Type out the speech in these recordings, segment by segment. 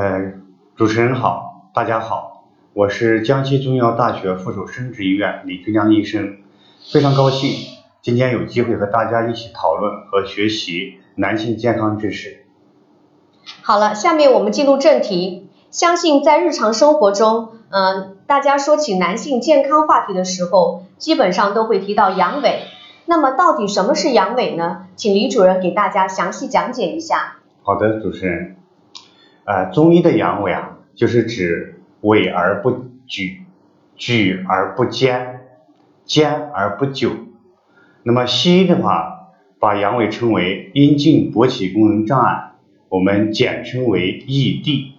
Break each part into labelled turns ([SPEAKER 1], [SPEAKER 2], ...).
[SPEAKER 1] 呃，主持人好，大家好，我是江西中医药大学附属生殖医院李春江医生，非常高兴今天有机会和大家一起讨论和学习男性健康知识。
[SPEAKER 2] 好了，下面我们进入正题。相信在日常生活中，嗯，大家说起男性健康话题的时候，基本上都会提到阳痿。那么到底什么是阳痿呢？请李主任给大家详细讲解一下。
[SPEAKER 1] 好的，主持人。呃，中医的阳痿啊，就是指痿而不举，举而不坚，坚而不久。那么西医的话，把阳痿称为阴茎勃起功能障碍，我们简称为 ED。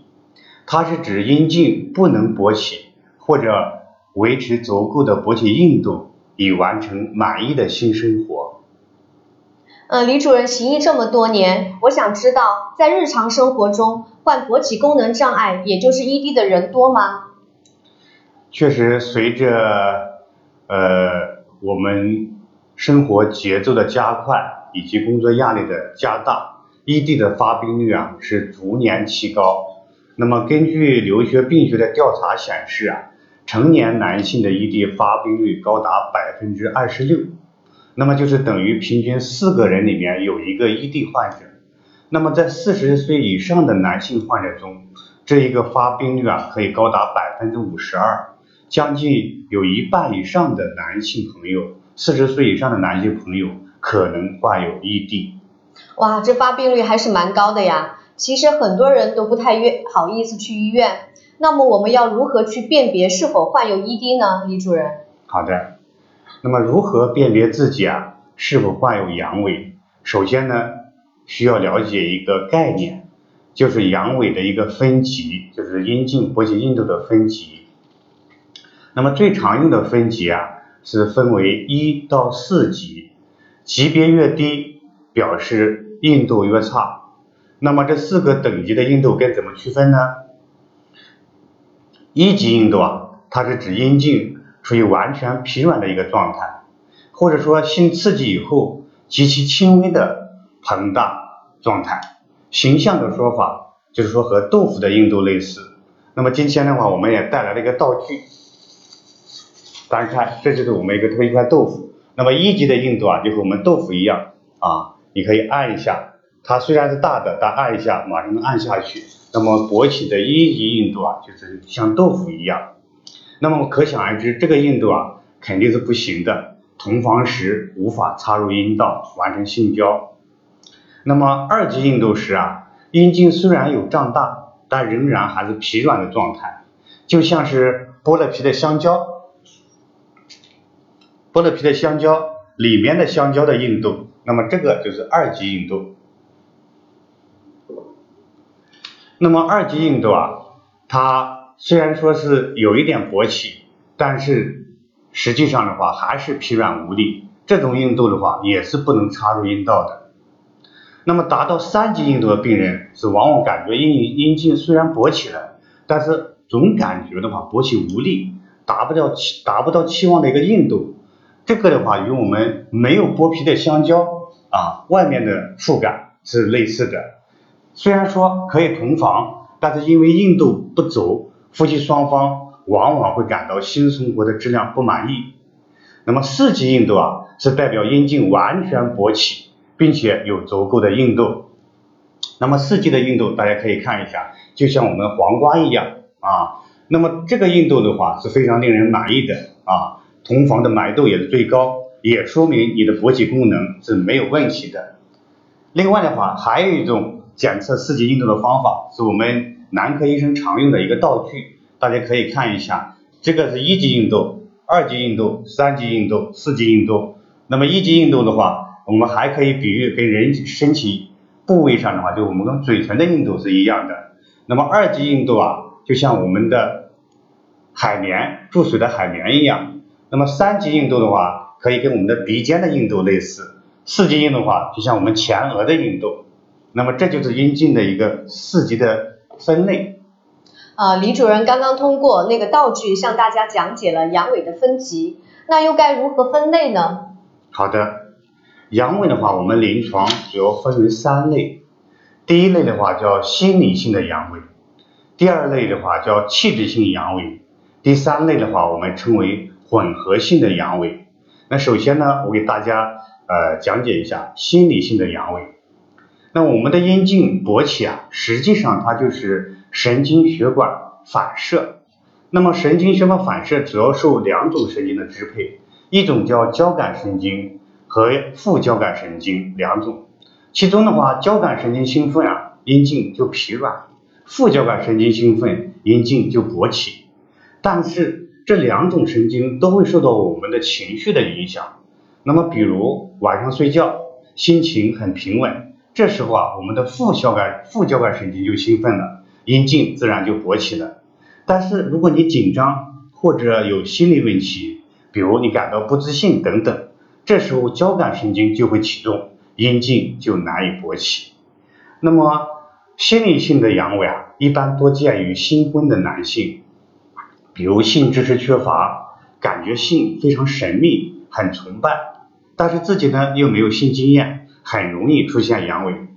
[SPEAKER 1] 它是指阴茎不能勃起，或者维持足够的勃起硬度，以完成满意的性生活。
[SPEAKER 2] 呃，李主任行医这么多年，我想知道，在日常生活中患勃起功能障碍，也就是 ED 的人多吗？
[SPEAKER 1] 确实，随着呃我们生活节奏的加快以及工作压力的加大，ED 的发病率啊是逐年提高。那么根据流行病学的调查显示啊，成年男性的 ED 发病率高达百分之二十六。那么就是等于平均四个人里面有一个 ED 患者。那么在四十岁以上的男性患者中，这一个发病率啊可以高达百分之五十二，将近有一半以上的男性朋友，四十岁以上的男性朋友可能患有 ED。
[SPEAKER 2] 哇，这发病率还是蛮高的呀。其实很多人都不太愿好意思去医院。那么我们要如何去辨别是否患有 ED 呢？李主任。
[SPEAKER 1] 好的。那么如何辨别自己啊是否患有阳痿？首先呢，需要了解一个概念，就是阳痿的一个分级，就是阴茎勃起硬度的分级。那么最常用的分级啊是分为一到四级，级别越低，表示硬度越差。那么这四个等级的硬度该怎么区分呢？一级硬度啊，它是指阴茎。处于完全疲软的一个状态，或者说性刺激以后极其轻微的膨大状态。形象的说法就是说和豆腐的硬度类似。那么今天的话，我们也带来了一个道具，大家看，这就是我们一个这么一块豆腐。那么一级的硬度啊，就和我们豆腐一样啊，你可以按一下，它虽然是大的，但按一下马上能按下去。那么勃起的一级硬度啊，就是像豆腐一样。那么可想而知，这个硬度啊肯定是不行的，同房时无法插入阴道完成性交。那么二级硬度时啊，阴茎虽然有胀大，但仍然还是疲软的状态，就像是剥了皮的香蕉，剥了皮的香蕉里面的香蕉的硬度，那么这个就是二级硬度。那么二级硬度啊，它。虽然说是有一点勃起，但是实际上的话还是疲软无力。这种硬度的话也是不能插入阴道的。那么达到三级硬度的病人是往往感觉阴阴茎虽然勃起了，但是总感觉的话勃起无力，达不到期达不到期望的一个硬度。这个的话与我们没有剥皮的香蕉啊外面的触感是类似的。虽然说可以同房，但是因为硬度不足。夫妻双方往往会感到性生活的质量不满意。那么四级硬度啊，是代表阴茎完全勃起，并且有足够的硬度。那么四级的硬度大家可以看一下，就像我们黄瓜一样啊。那么这个硬度的话是非常令人满意的啊，同房的满意度也是最高，也说明你的勃起功能是没有问题的。另外的话，还有一种检测四级硬度的方法，是我们。男科医生常用的一个道具，大家可以看一下，这个是一级硬度、二级硬度、三级硬度、四级硬度。那么一级硬度的话，我们还可以比喻跟人身体部位上的话，就我们跟嘴唇的硬度是一样的。那么二级硬度啊，就像我们的海绵注水的海绵一样。那么三级硬度的话，可以跟我们的鼻尖的硬度类似。四级硬度的话，就像我们前额的硬度。那么这就是阴茎的一个四级的。分类，
[SPEAKER 2] 啊，李主任刚刚通过那个道具向大家讲解了阳痿的分级，那又该如何分类呢？
[SPEAKER 1] 好的，阳痿的话，我们临床主要分为三类，第一类的话叫心理性的阳痿，第二类的话叫器质性阳痿，第三类的话我们称为混合性的阳痿。那首先呢，我给大家呃讲解一下心理性的阳痿。那我们的阴茎勃起啊，实际上它就是神经血管反射。那么神经血管反射主要受两种神经的支配，一种叫交感神经和副交感神经两种。其中的话，交感神经兴奋啊，阴茎就疲软；副交感神经兴奋，阴茎就勃起。但是这两种神经都会受到我们的情绪的影响。那么比如晚上睡觉，心情很平稳，这时候啊，我们的副交感副交感神经就兴奋了，阴茎自然就勃起了。但是如果你紧张或者有心理问题，比如你感到不自信等等，这时候交感神经就会启动，阴茎就难以勃起。那么心理性的阳痿啊，一般多见于新婚的男性，比如性知识缺乏，感觉性非常神秘，很崇拜，但是自己呢又没有性经验，很容易出现阳痿。